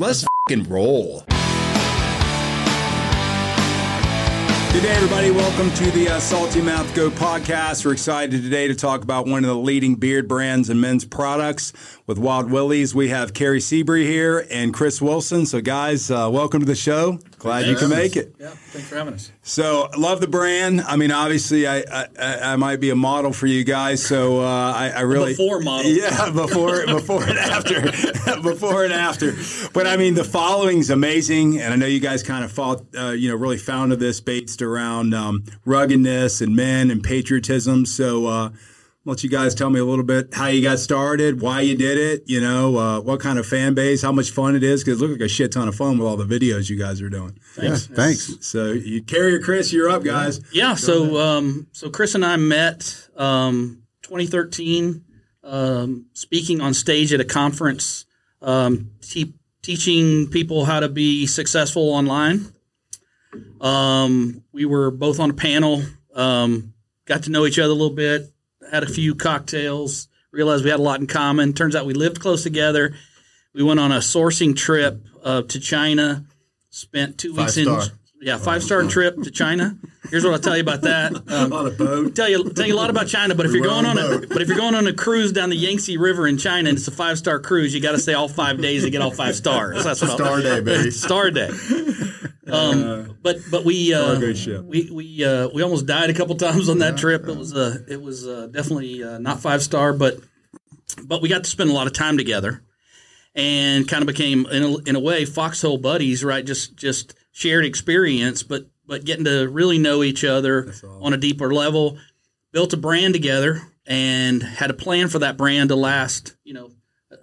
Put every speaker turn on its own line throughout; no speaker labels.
Let's fucking roll. Good day, everybody. Welcome to the uh, Salty Mouth Go podcast. We're excited today to talk about one of the leading beard brands and men's products with Wild Willies. We have Kerry Sebree here and Chris Wilson. So, guys, uh, welcome to the show. Glad you can make it.
Yeah, thanks for having us.
So, love the brand. I mean, obviously, I I, I might be a model for you guys. So, uh, I, I really
Before model.
Yeah, before before and after, before and after. But I mean, the following's amazing, and I know you guys kind of fought, uh, you know, really founded this based around um, ruggedness and men and patriotism. So. Uh, let you guys tell me a little bit how you got started, why you did it, you know, uh, what kind of fan base, how much fun it is, because it looks like a shit ton of fun with all the videos you guys are doing.
Thanks.
Yeah, thanks.
So, you Carrier Chris, you're up, guys.
Yeah, so um, so Chris and I met um, 2013, um, speaking on stage at a conference, um, te- teaching people how to be successful online. Um, we were both on a panel, um, got to know each other a little bit, had a few cocktails, realized we had a lot in common. Turns out we lived close together. We went on a sourcing trip uh, to China, spent two weeks
star.
in yeah five star trip to China. Here's what I'll tell you about that. Um,
On a boat.
tell you tell you a lot about China, but if you're going
on
on
a
but if you're going on a cruise down the Yangtze River in China and it's a five star cruise, you got to stay all five days to get all five stars. That's what I'll-
Star day, baby.
Star day. Um, but but we uh, we we uh, we almost died a couple times on that trip. It was uh, it was uh, definitely uh, not five star, but but we got to spend a lot of time together, and kind of became in a, in a way foxhole buddies, right? Just just shared experience, but but getting to really know each other on a deeper level. Built a brand together and had a plan for that brand to last, you know,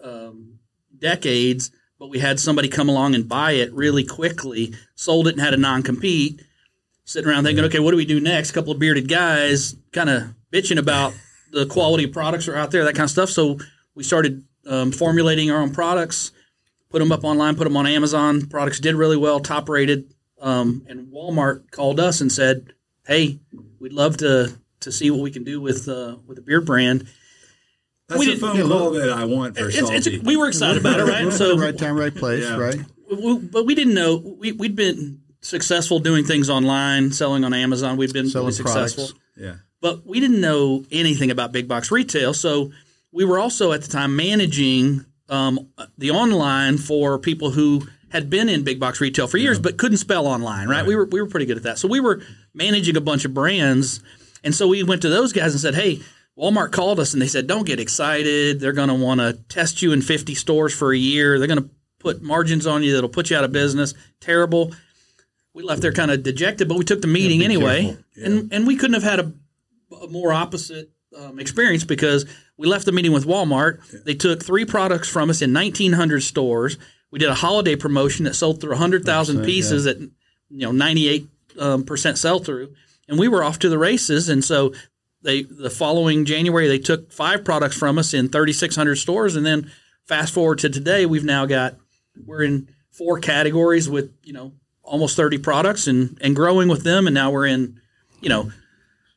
um, decades. But we had somebody come along and buy it really quickly, sold it, and had a non compete. Sitting around thinking, okay, what do we do next? A couple of bearded guys kind of bitching about the quality of products are out there, that kind of stuff. So we started um, formulating our own products, put them up online, put them on Amazon. Products did really well, top rated. Um, and Walmart called us and said, "Hey, we'd love to to see what we can do with uh, with the beard brand."
That's
We
the
didn't-
phone call that I want for
It's,
Salty.
it's, we were excited about it, right? So,
right time, right place,
Yeah.
right?
we, but we didn't know we, we'd been successful doing things online, selling on Amazon. We'd been
Selling
really successful.
products.
yeah.
but we didn't know anything about big box retail. So we were also at the time managing um, the online for people who had been in big box retail for years but couldn't spell online. Right? We were we were pretty good at that. So we were managing a bunch of brands, and so we went to those guys and said, "Hey." Walmart called us and they said, "Don't get excited. They're going to want to test you in 50 stores for a year. They're going to put margins on you that'll put you out of business. Terrible." We left there kind of dejected, but we took the meeting anyway, and and we couldn't have had a a more opposite um, experience because we left the meeting with Walmart. They took three products from us in 1,900 stores. We did a holiday promotion that sold through 100,000 pieces at you know 98 um, percent sell through, and we were off to the races. And so they the following January they took five products from us in 3,600 stores, and then fast forward to today, we've now got we're in four categories with you know almost 30 products and and growing with them, and now we're in you know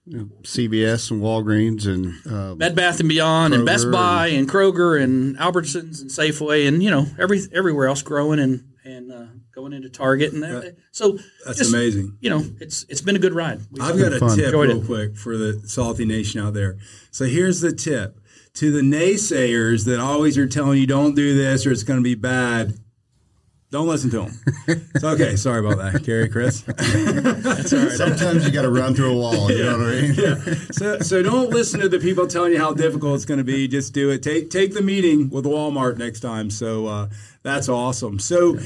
CVS and Walgreens and uh,
Bed Bath and Beyond and Best
Kroger
Buy and Kroger and Albertsons and Safeway and you know every everywhere else growing and and uh, going into Target and that. so
That's
just,
amazing.
You know, it's it's been a good ride. We've-
I've got a
fun.
tip
Enjoyed
real
it.
quick for the Salty Nation out there. So here's the tip to the naysayers that always are telling you don't do this or it's going to be bad. Don't listen to them. It's okay. Sorry about that, Kerry, Chris.
sometimes you got to run through a wall. You know what I mean?
So, so don't listen to the people telling you how difficult it's going to be. Just do it. Take take the meeting with Walmart next time. So uh, that's awesome. So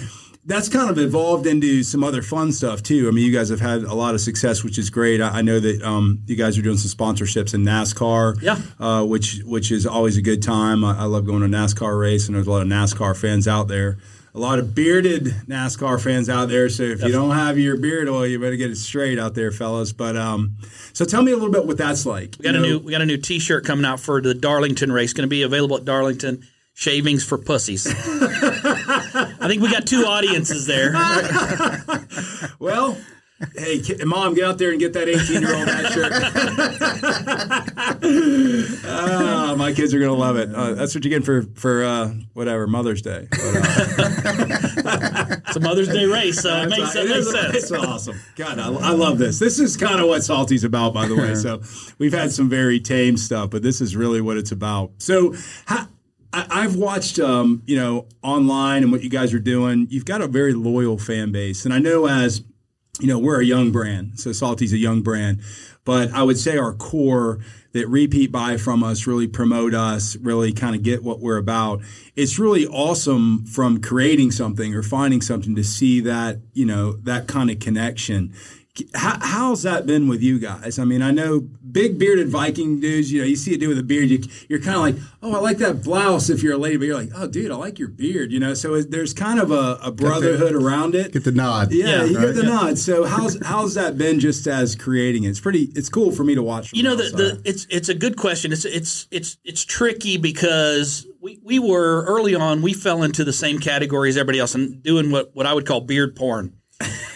that's kind of evolved into some other fun stuff too. I mean, you guys have had a lot of success, which is great. I, I know that um, you guys are doing some sponsorships in NASCAR,
Yeah.
uh, which which is always a good time. I, I love going to NASCAR race, and there's a lot of NASCAR fans out there. A lot of bearded NASCAR fans out there. So if you don't have your beard oil, you better get it straight out there, fellas. But um, so tell me a little bit what that's like.
we got a new we got a new T-shirt coming out for the Darlington race. Going to be available at Darlington. Shavings for pussies. I think we got two audiences there.
Well, hey, mom, get out there and get that 18 year old that shirt. Ah, my kids are gonna love it. Uh, that's what you get for for uh, whatever Mother's Day. But, uh,
It's a Mother's Day race, so it makes,
It
makes sense.
It's awesome. God, I, I love this. This is kind of what Salty's about, by the way. So we've had some very tame stuff, but this is really what it's about. So ha- I, I've watched, um, you know, online and what you guys are doing. You've got a very loyal fan base, and I know as you know, we're a young brand, so Salty's a young brand, but I would say our core that repeat buy from us, really promote us, really kind of get what we're about. It's really awesome from creating something or finding something to see that, you know, that kind of connection. How, how's that been with you guys? I mean, I know big bearded Viking dudes. You know, you see a dude with a beard, you, you're kind of like, oh, I like that blouse. If you're a lady, but you're like, oh, dude, I like your beard. You know, so it, there's kind of a, a brotherhood around it.
Get the nod.
Yeah,
Yeah.
you get the nod. So how's how's that been just as creating it? It's pretty. It's cool for me to watch. From
You know, the, the it's it's a good question. It's it's it's it's tricky because we, we were early on. We fell into the same category as everybody else and doing what what I would call beard porn.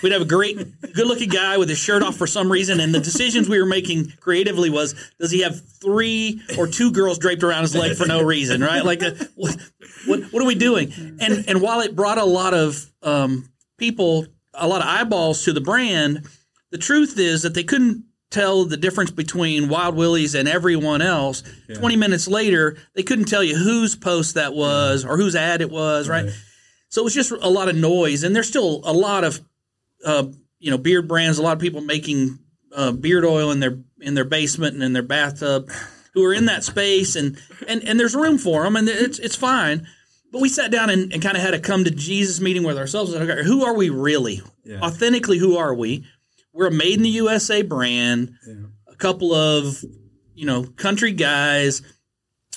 We'd have a great, good-looking guy with his shirt off for some reason, and the decisions we were making creatively was: does he have three or two girls draped around his leg for no reason? Right? Like, uh, what, what what are we doing? And and while it brought a lot of um, people, a lot of eyeballs to the brand, the truth is that they couldn't tell the difference between Wild Willies and everyone else. 20 minutes later, they couldn't tell you whose post that was or whose ad it was, right? So it was just a lot of noise. And there's still a lot of, uh, you know, beard brands, a lot of people making uh, beard oil in their in their basement and in their bathtub who are in that space and, and, and there's room for them and it's, it's fine. But we sat down and, and kind of had a come to Jesus meeting with ourselves. and, okay, Who are we really? Authentically, who are we? We're a made in the USA brand. A couple of, you know, country guys,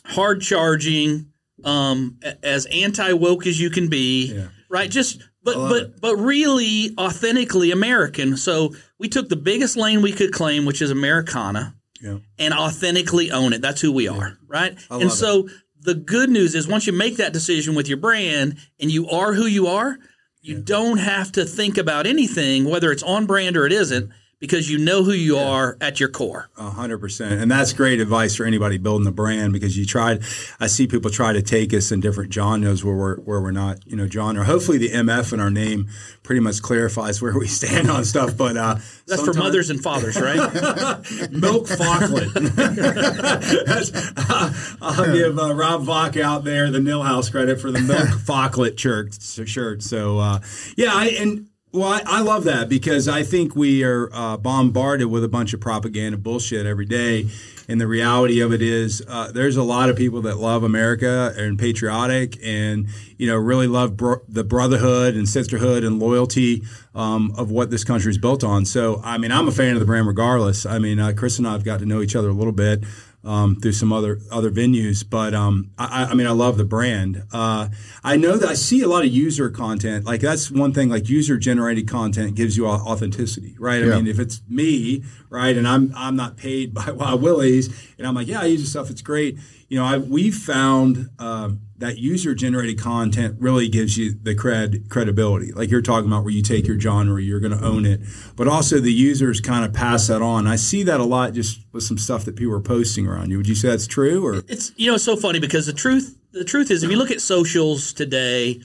hard charging, um, as anti woke as you can be, right? Just but but but really authentically American. So we took the biggest lane we could claim, which is Americana,
Yeah.
and authentically own it. That's who we are, right?
love
And
it.
so the good news is once you make that decision with your brand and you are who you are, you don't have to think about anything, whether it's on brand or it isn't, because you know who you are at your core.
A hundred percent, and that's great advice for anybody building the brand because you tried. I see people try to take us in different genres where we're where we're not, you know, genre. Hopefully, the MF in our name pretty much clarifies where we stand on stuff. But uh,
That's for mothers and fathers, right?
Milk Falkland. That's- I'll give uh, Rob Vach out there the Nilhouse credit for the Milk Falklet shirt. shirt. So uh, yeah, I, and well, I, I love that because I think we are uh, bombarded with a bunch of propaganda bullshit every day. And the reality of it is, uh, there's a lot of people that love America and patriotic, and you know, really love bro- the brotherhood and sisterhood and loyalty um, of what this country is built on. So, I mean, I'm a fan of the brand regardless. I mean, uh, Chris and I have got to know each other a little bit um, through some other other venues, but um, I, I mean, I love the brand. Uh, I know that I see a lot of user content. Like that's one thing. Like user generated content gives you authenticity, right? I
Yeah.
mean, if it's me, right, and I'm I'm not paid by Wild Willies, and I'm like, yeah, I use your stuff. It's great. You know, I we've found um, that user generated content really gives you the cred credibility. Like you're talking about, where you take your genre, you're going to own it, but also the users kind of pass that on. I see that a lot just with some stuff that people are posting around you. Would you say that's true, or
it's you know it's so funny because the truth the truth is if you look at socials today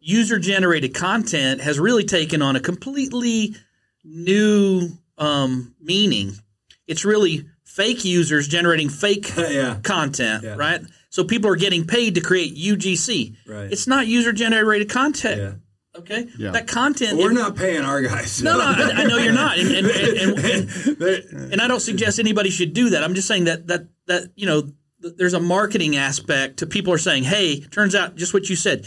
user generated content has really taken on a completely new um, meaning it's really fake users generating fake
Yeah.
content right so people are getting paid to create UGC
Right.
it's not user generated content
Yeah.
okay
Yeah.
that content
we're not paying our guys?
no, no, I, I know you're not, and and, and, and,
They're-
and I don't suggest anybody should do that. I'm just saying that that that you know th- there's a marketing aspect to people are saying, hey, turns out just what you said,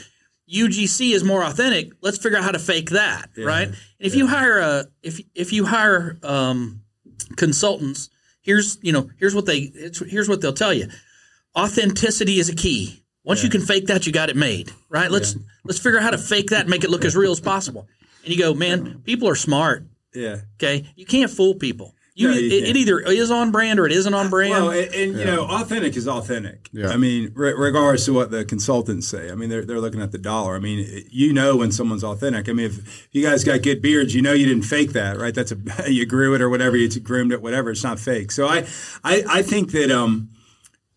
UGC is more authentic. Let's figure out how to fake that, right? And if you hire a if if you hire um, consultants, here's you know here's what they it's, here's what they'll tell you. Authenticity is a key. Once you can fake that, you got it made, right? Let's let's figure out how to fake that and make it look as real as possible. And you go, man, people are smart.
yeah.
Okay, you can't fool people. You,
No, you
it, it either is on brand or it isn't on brand.
Well, and, and you know, authentic is authentic.
Yeah.
I mean, re- regardless to what the consultants say. I mean, they're, they're looking at the dollar. I mean, you know when someone's authentic. I mean, if you guys got good beards, you know you didn't fake that, right? That's a you grew it or whatever, you groomed it, whatever. It's not fake. So I, I, I think that um,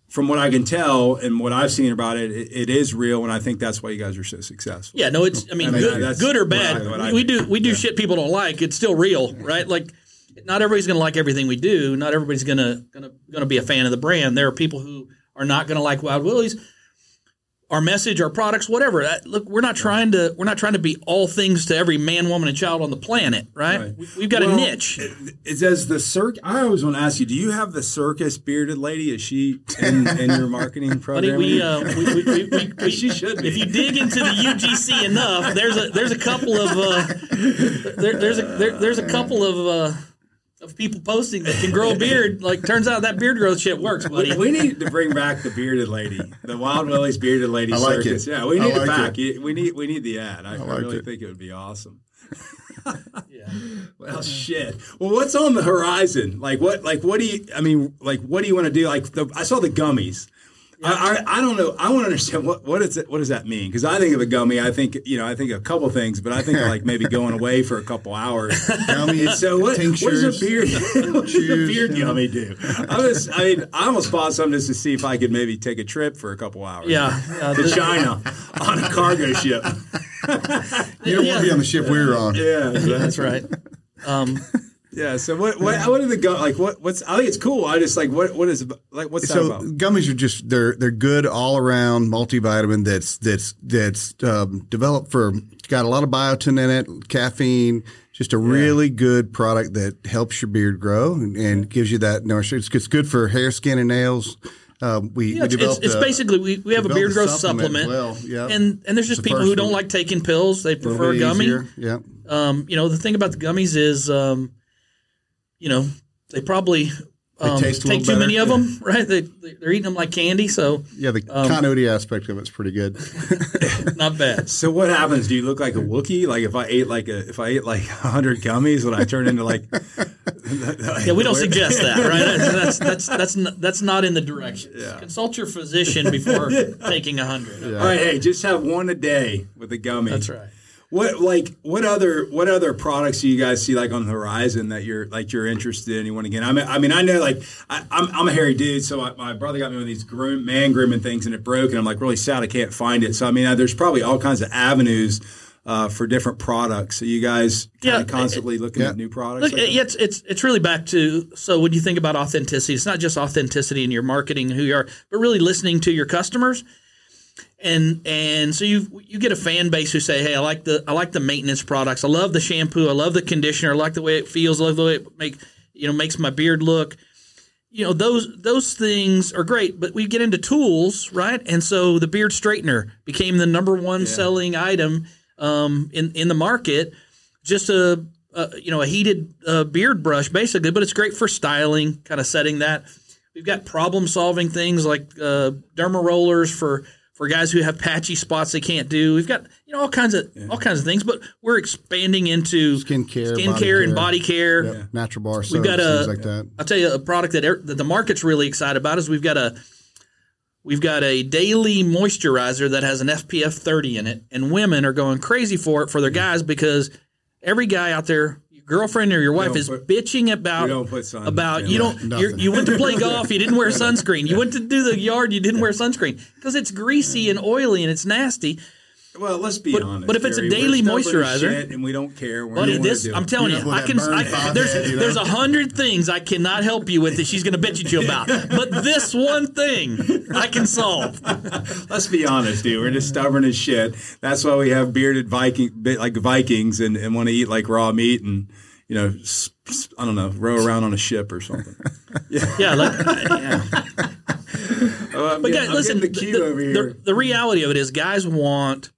from what I can tell and what I've seen about it, it, it is real, and I think that's why you guys are so successful.
Yeah, no, it's. I mean,
I mean,
good, good or
what
bad.
I- what I
we do we do shit people don't like. It's still real, right? Like, not everybody's going to like everything we do. Not everybody's going to going to be a fan of the brand. There are people who are not going to like Wild Willies. Our message, our products, whatever. That, look, we're not trying to we're not trying to be all things to every man, woman, and child on the planet, right?
Right.
We, we've got
Well,
a niche.
It says the circus. I always want to ask you: Do you have the circus bearded lady? Is she in, in your marketing program?
we, uh, we, we, we, we, we
She should be.
If you dig into the UGC enough, there's a there's a couple of uh, there, there's a there, there's a couple of uh, of people posting that can grow a beard. Like, turns out that beard growth shit works, buddy.
we need to bring back the bearded lady, the Wild Willie's bearded lady
I like
circus.
it.
Yeah, we
I
need it
like
back. We need we need the ad. I, I
like
really
it.
think it would be awesome.
Yeah.
Well, shit. Well, what's on the horizon? Like what? Like what do you? I mean, like what do you want to do? Like the, I saw the gummies. I, I, I don't know. I want to understand what what is it? What does that mean? Because I think of a gummy, I think you know, I think a couple things, but I think of like maybe going away for a couple hours.
Gummies,
So what, what does a beard? what does a beard gummy do? I was. I mean, I almost bought some just to see if I could maybe take a trip for a couple hours.
Yeah. Uh,
To China on a cargo ship.
You don't want to be on the ship we were on.
Yeah,
that's right. Um,
Yeah. So what? What? What are the gum? Like what? What's? I think it's cool. I just like what? What is like? What's that
So
about?
gummies are just they're they're good all around multivitamin that's that's that's um, developed for got a lot of biotin in it, caffeine. Just a really good product that helps your beard grow and, and gives you that nourishment. It's, it's good for hair, skin, and nails. Um, we,
yeah,
we
it's, it's,
a-
basically we, we have a beard growth
supplement
supplement.
well, yeah.
And and there's just
the
people who don't
one.
like taking pills. They prefer
bit
gummy.
easier. Yeah.
Um, you know, the thing about the gummies is, um, you know, they probably um,
taste
take too many of
better,
them, right? They, they're eating them like candy, so
Yeah, the
Um,
continuity aspect of it's pretty good.
not bad.
So what happens? Do you look like a Wookiee? Like if I ate like a if I ate like hundred gummies, would I turn into like?
Yeah, we don't suggest that, right? That's that's that's not, that's not in the directions. Consult your physician before taking a hundred.
All right, hey, just have one a day with a gummy.
That's right.
What like what other what other products do you guys see like on the horizon that you're like you're interested in? You want to get? I mean, I mean, I know like I, I'm I'm a hairy dude, so I, my brother got me one of these groom man grooming things, and it broke, and I'm like really sad I can't find it. So I mean, uh, there's probably all kinds of avenues uh, for different products. So you guys kind
Yeah,
of constantly looking
yeah.
at new products.
Look,
like
it's it's it's really back to so when you think about authenticity, it's not just authenticity in your marketing and who you are, but really listening to your customers. And and so you you get a fan base who say, hey, I like the I like the maintenance products, I love the shampoo, I love the conditioner, I like the way it feels, I love the way it make you know makes my beard look. You know those those things are great, but we get into tools, right? And so the beard straightener became the number one selling item um, in in the market. Just a, a you know a heated uh, beard brush basically, but it's great for styling, kind of setting that. We've got problem solving things like uh, derma rollers for for guys who have patchy spots they can't do. We've got you know all kinds of all kinds of things, but we're expanding into
Skincare,
skin
body
care and
care.
body care.
Yep. Natural bar soaps,
We've got a
things like that.
I'll tell you a product that, er- that the market's really excited about is we've got a we've got a daily moisturizer that has an SPF 30 in it, and women are going crazy for it for their guys because every guy out there, your girlfriend or your wife, is
put-
bitching about
put
about you don't you went to play golf, you didn't wear sunscreen, you went to do the yard, you didn't wear sunscreen. Because it's greasy and oily and it's nasty.
Well, let's be
But-
honest.
but if it's a daily moisturizer-
and we don't care, we're
Buddy, this
do
I'm telling
You
I can. I, there's
you know?
there's a hundred things I cannot help you with that she's going to bitch at you about, but this one thing I can solve.
Let's be honest, dude. We're just stubborn as shit. That's why we have bearded Viking, like Vikings, and, and want to eat like raw meat and you know, I don't know, row around on a ship or something.
Yeah, like, yeah.
Oh,
but
getting-
guys, listen. The,
the-
the- the reality of it is, guys want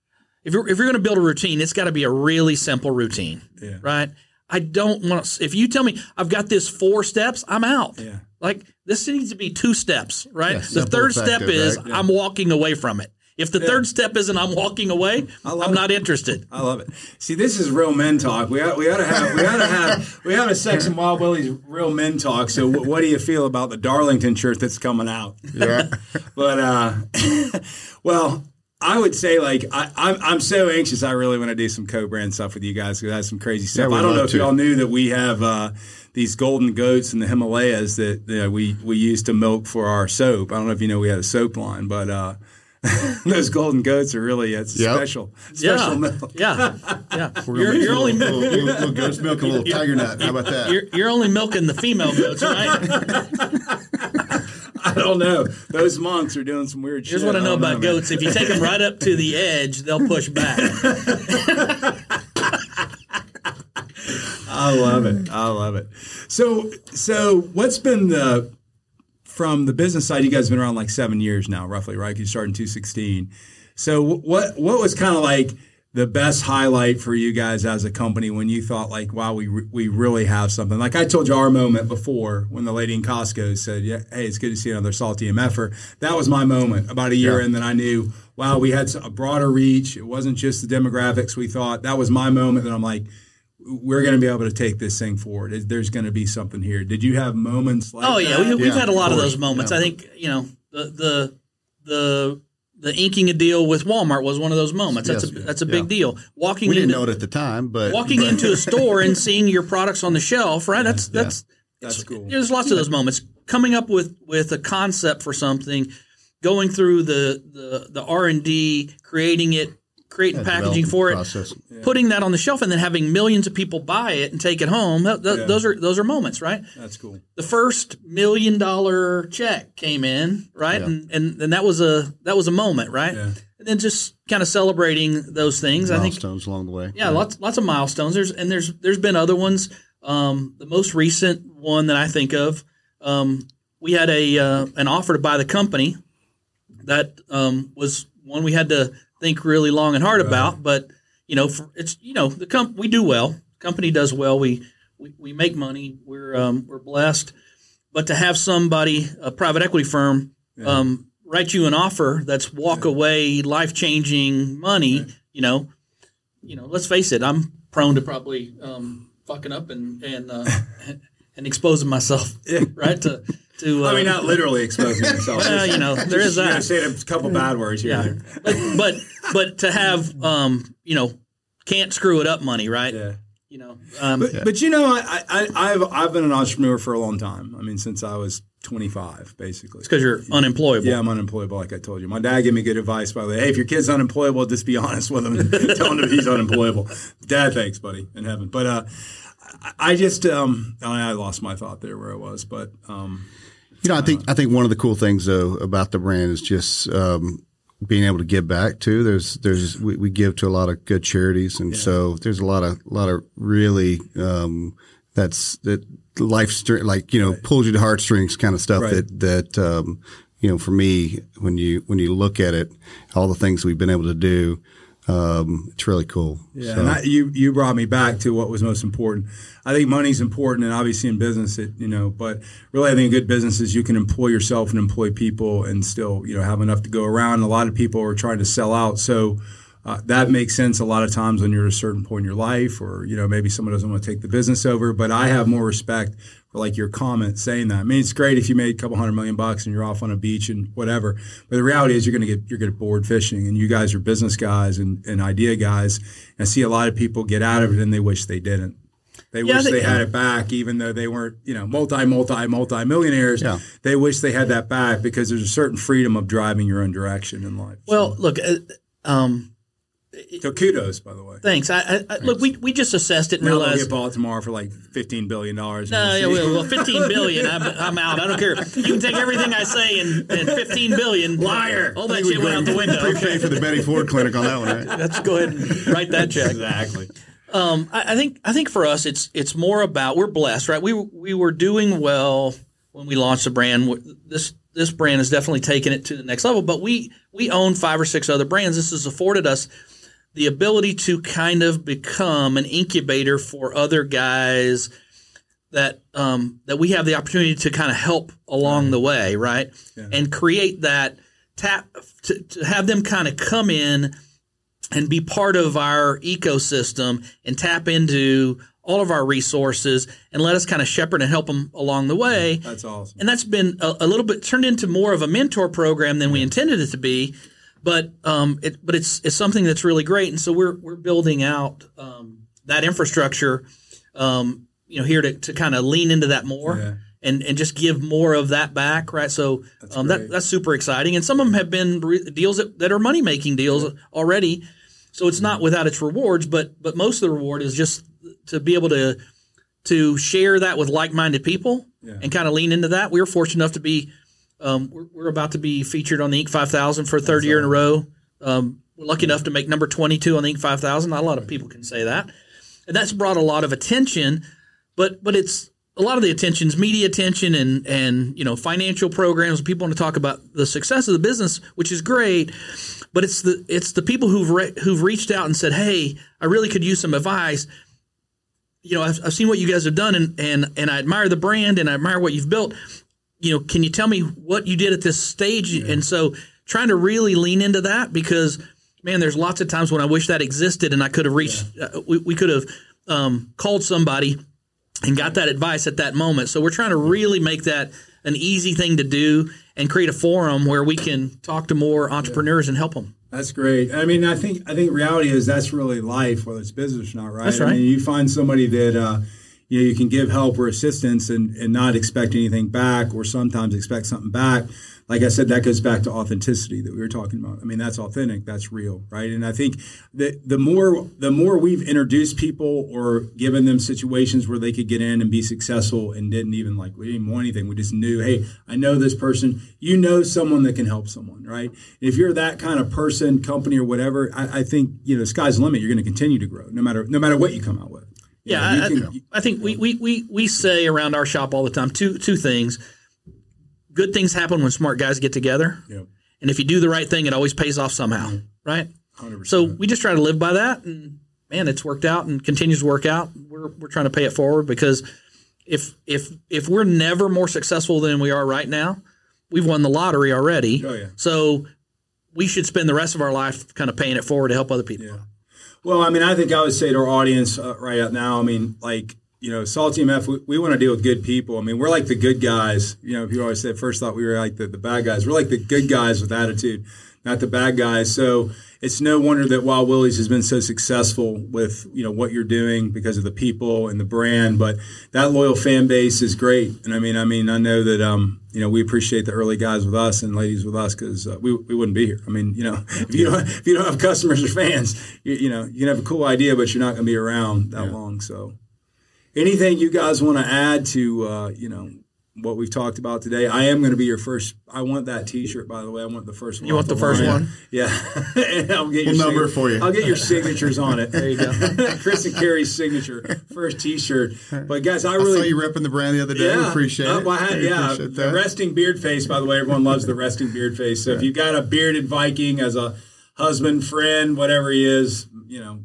if you're if you're going to build a routine, it's got to be a really simple routine,
Yeah.
right? I don't want to. If you tell me I've got this four steps, I'm out.
Yeah.
Like this needs to be two steps, right? the
simple,
third step is
right?
I'm walking away from it. If the third step isn't I'm walking away, I'm
it.
not interested.
I love it. See, this is real men talk. We ought, we ought to have we ought to have we ought to sex and Wild Willies real men talk. So, wh- what do you feel about the Darlington shirt that's coming out?
Yeah.
But uh, well, I would say like I, I'm I'm so anxious. I really want to do some co-brand stuff with you guys because that's some crazy stuff.
we'd
I don't know
love
if
to.
y'all knew that we have uh, these golden goats in the Himalayas that you know, we we use to milk for our soap. I don't know if you know we had a soap line, but uh, those golden goats are really it's
Yep.
special special
Yeah,
milk.
yeah, yeah.
We're
You're, you're only
little, little, little, little goat's milk a little tiger nut. How about that?
you're, you're only milking the female goats, right?
I don't know. Those monks are doing some weird
Here's
shit.
what I know about
man.
goats: if you take them right up to the edge, they'll push back.
I love it. I love it. So, so what's been the from the business side? You guys have been around like seven years now, roughly, right? You started in two sixteen. So, what what was kind of like the best highlight for you guys as a company when you thought like, wow, we re- we really have something? Like I told you our moment before when the lady in Costco said, yeah, hey, it's good to see another salty MFer. That was my moment about a year
Yeah.
in that I knew, wow, we had a broader reach. It wasn't just the demographics we thought. That was my moment that I'm like we're going to be able to take this thing forward. There's going to be something here. Did you have moments like
Oh yeah,
that?
we, we've
Yeah,
had a lot
of
of, those moments.
Yeah.
I think you know the the the the inking a deal with Walmart was one of those moments. That's
Yes.
a that's a big
Yeah.
deal. Walking
we didn't
into
know it at the time, but
walking into a store and seeing your products on the shelf, right? That's that's
That's cool.
There's lots of those moments. Coming up with with a concept for something, going through the the the R and D, creating it, creating packaging for it,
process.
putting that on the shelf, and then having millions of people buy it and take it home. Th- th-
Yeah.
Those are those are moments, right?
That's cool.
the first million dollar check came in, right?
Yeah.
And, and and that was a that was a moment, right?
Yeah.
And then just kind of celebrating those things. I think
milestones along the way.
yeah, lots lots of milestones. There's and there's there's been other ones. Um, the most recent one that I think of, um, we had a uh, an offer to buy the company. That um, was one we had to think really long and hard about. But you know, for, it's you know the comp- we do well. Company does well. We we, we make money. We're um, we're blessed. But to have somebody, a private equity firm, um, write you an offer that's walk away, life changing money, you know, you know, let's face it, I'm prone to probably um, fucking up and and uh, and exposing myself, right? To to uh,
I mean, not literally exposing yourself.
well, you know, there is
You
that.
say a couple bad words here.
Yeah, but, but but to have um, you know, can't screw it up money, right?
Yeah.
You know, um,
But, but you know, I, I, I've I've been an entrepreneur for a long time. I mean, since I was 25, basically.
It's because you're unemployable.
Yeah, I'm unemployable, like I told you. My dad gave me good advice, by the way. Hey, if your kid's unemployable, just be honest with him. Tell him he's unemployable. Dad, thanks, buddy, in heaven. But uh, I- I just, um, I lost my thought there where I was. But um,
You know, I think I think one of the cool things though about the brand is just um, being able to give back too. There's there's we, we give to a lot of good charities, and so there's a lot of a lot of really um, that's that life like you know pulls you to heartstrings kind of stuff
Right.
that that um, you know for me when you when you look at it, all the things we've been able to do. Um, it's really cool.
Yeah,
So-
and I, you you brought me back to what was most important. I think money's important, and obviously in business, it you know, but really, I think in good businesses you can employ yourself and employ people, and still you know have enough to go around. A lot of people are trying to sell out, so. Uh, that makes sense a lot of times when you're at a certain point in your life, or you know maybe someone doesn't want to take the business over. But I have more respect for like your comment saying that. I mean, it's great if you made a couple hundred million bucks and you're off on a beach and whatever. But the reality is you're going to get you're going to get bored fishing, and you guys are business guys and, and idea guys. And I see a lot of people get out of it and they wish they didn't. They
Yeah,
wish
they-
they had it back, even though they weren't, you know, multi, multi, multi millionaires.
Yeah.
They wish they had that back because there's a certain freedom of driving your own direction in life.
Well, look, uh, um,
so kudos, by the way.
thanks. I, I, I look, we we just assessed it and
Now they'll
realized.
get bought tomorrow for like fifteen billion dollars.
No, yeah, well, well, 15 billion. I'm, I'm out. I don't care. You can take everything I say and, and 15 billion. Liar. All that shit went out the window.
Prepay for the Betty Ford clinic on that one, right?
Let's go ahead and write that check.
exactly.
Um, I, I think I think for us, it's it's more about we're blessed, right? We we were doing well when we launched the brand. This this brand has definitely taken it to the next level. But we we own five or six other brands. This has afforded us the ability to kind of become an incubator for other guys that um, that we have the opportunity to kind of help along the way, right? And create that tap to, to have them kind of come in and be part of our ecosystem and tap into all of our resources and let us kind of shepherd and help them along the way.
That's awesome.
And that's been a, a little bit turned into more of a mentor program than we intended it to be. But um, it, but it's it's something that's really great, and so we're we're building out um, that infrastructure, um, you know, here to, to kind of lean into that more.
Yeah.
And, and just give more of that back, right? So um, that, that's super exciting. And some of them have been re- deals that, that are money making deals already. So it's not without its rewards, but but most of the reward is just to be able to to share that with like minded people and kind of lean into that. We were fortunate enough to be um, we're, we're about to be featured on the Inc. 5000 for a third year in a row. Um, we're lucky enough to make number 22 on the Inc. 5000. Not a lot of people can say that, and that's brought a lot of attention. But but it's a lot of the attention's media attention and and you know financial programs. People want to talk about the success of the business, which is great. But it's the it's the people who've re- who've reached out and said, "Hey, I really could use some advice." You know, I've, I've seen what you guys have done, and and and I admire the brand, and I admire what you've built. You know, can you tell me what you did at this stage? And so, trying to really lean into that because, man, there's lots of times when I wish that existed, and I could have reached, uh, we, we could have um, called somebody and got that advice at that moment. So we're trying to really make that an easy thing to do and create a forum where we can talk to more entrepreneurs and help them.
That's great. I mean, I think I think reality is that's really life, whether it's business or not, right?
That's
I
right.
mean, you find somebody that uh, you know you can give help or assistance and, and not expect anything back, or sometimes expect something back. Like I said, that goes back to authenticity that we were talking about. I mean, that's authentic, that's real, right? And I think that the more the more we've introduced people or given them situations where they could get in and be successful and didn't even like we didn't want anything. We just knew, hey, I know this person. You know someone that can help someone, right? If you're that kind of person, company, or whatever, I, I think you know sky's the limit. You're going to continue to grow, no matter no matter what you come out with. You
Yeah,
know,
I,
you
I- think we, we, we, we say around our shop all the time two two things. Good things happen when smart guys get together,
Yep.
and if you do the right thing, it always pays off somehow, right?
100%.
So we just try to live by that, and man, it's worked out and continues to work out. We're we're trying to pay it forward because if if if we're never more successful than we are right now, we've won the lottery already.
Oh, yeah.
So we should spend the rest of our life kind of paying it forward to help other people.
Yeah. Well, I mean, I think I would say to our audience uh, right out now, I mean, like, you know, Salty MF, we, we want to deal with good people. I mean, we're like the good guys. You know, people always said first thought we were like the, the bad guys. We're like the good guys with attitude, not the bad guys. So it's no wonder that Wild Willies has been so successful with, you know, what you're doing because of the people and the brand. But that loyal fan base is great. And I mean, I mean, I know that, um, you know, we appreciate the early guys with us and ladies with us because uh, we, we wouldn't be here. I mean, you know, if you don't if you don't have customers or fans, you, you know, you can have a cool idea, but you're not going to be around that long. So, anything you guys want to add to, uh, you know, what we've talked about today? I am going to be your first. I want that T-shirt, by the way. I want the first one.
You want
off
the first
line.
one?
Yeah, And I'll get your
We'll number for you.
I'll get your signatures on it.
There you go.
Chris and Kerry's signature, first T-shirt. But guys, I
I
really
saw you repping the brand the other day. We appreciate
uh,
it.
well, I had-
We
yeah,
appreciate
the
that.
resting beard face. By the way, everyone loves the resting beard face. So if you've got a bearded Viking as a husband, friend, whatever he is, you know,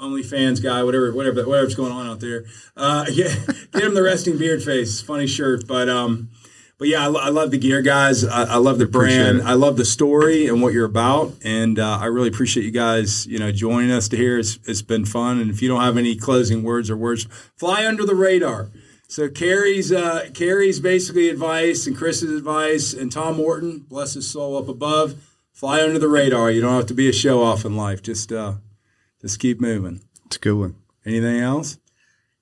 OnlyFans guy, whatever, whatever, whatever's going on out there, uh, yeah, get him the resting beard face. Funny shirt, but um. But yeah, I, I love the gear, guys. I, I love the brand. I love the story and what you're about, and uh, I really appreciate you guys, you know, joining us to here. It's, it's been fun. And if you don't have any closing words or words, fly under the radar. So Kerry's uh, Kerry's basically advice and Chris's advice and Tom Morton, bless his soul up above, fly under the radar. You don't have to be a show off in life. Just uh, just keep moving.
It's a good one.
Anything else?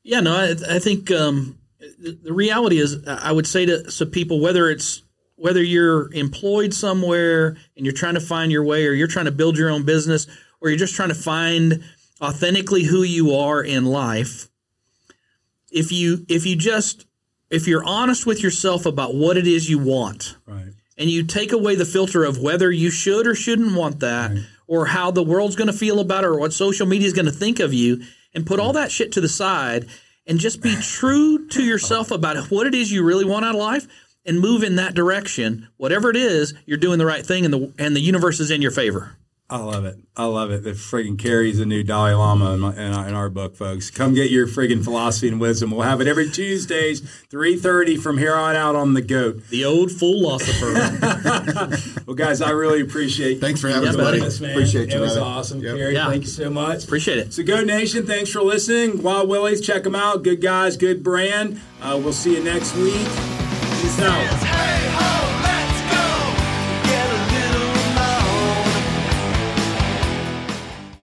Yeah, no, I, I think um, the, the reality is, I would say to some people, whether it's whether you're employed somewhere and you're trying to find your way, or you're trying to build your own business, or you're just trying to find authentically who you are in life. If you if you just if you're honest with yourself about what it is you want,
Right.
and you take away the filter of whether you should or shouldn't want that or how the world's going to feel about it or what social media is going to think of you and put all mm. that shit to the side and just be true to yourself about what it is you really want out of life and move in that direction. Whatever it is you're doing the right thing and the and the universe is in your favor
I love it. I love it. The friggin' Kerry's the new Dalai Lama in, my, in, our, in our book, folks. Come get your friggin' philosophy and wisdom. We'll have it every Tuesdays, three thirty from here on out on the goat.
the old philosopher
Well, guys, I really appreciate.
Thanks for having
Yeah,
us,
buddy.
buddy.
us, man.
Appreciate you,
It was
brother.
awesome,
Yep.
Kerry.
Yeah.
Thank you so much.
appreciate it
So, Go Nation, thanks for listening. Wild Willies, check them out. Good guys, good brand. Uh, we'll see you next week. Peace out.
Hey ho!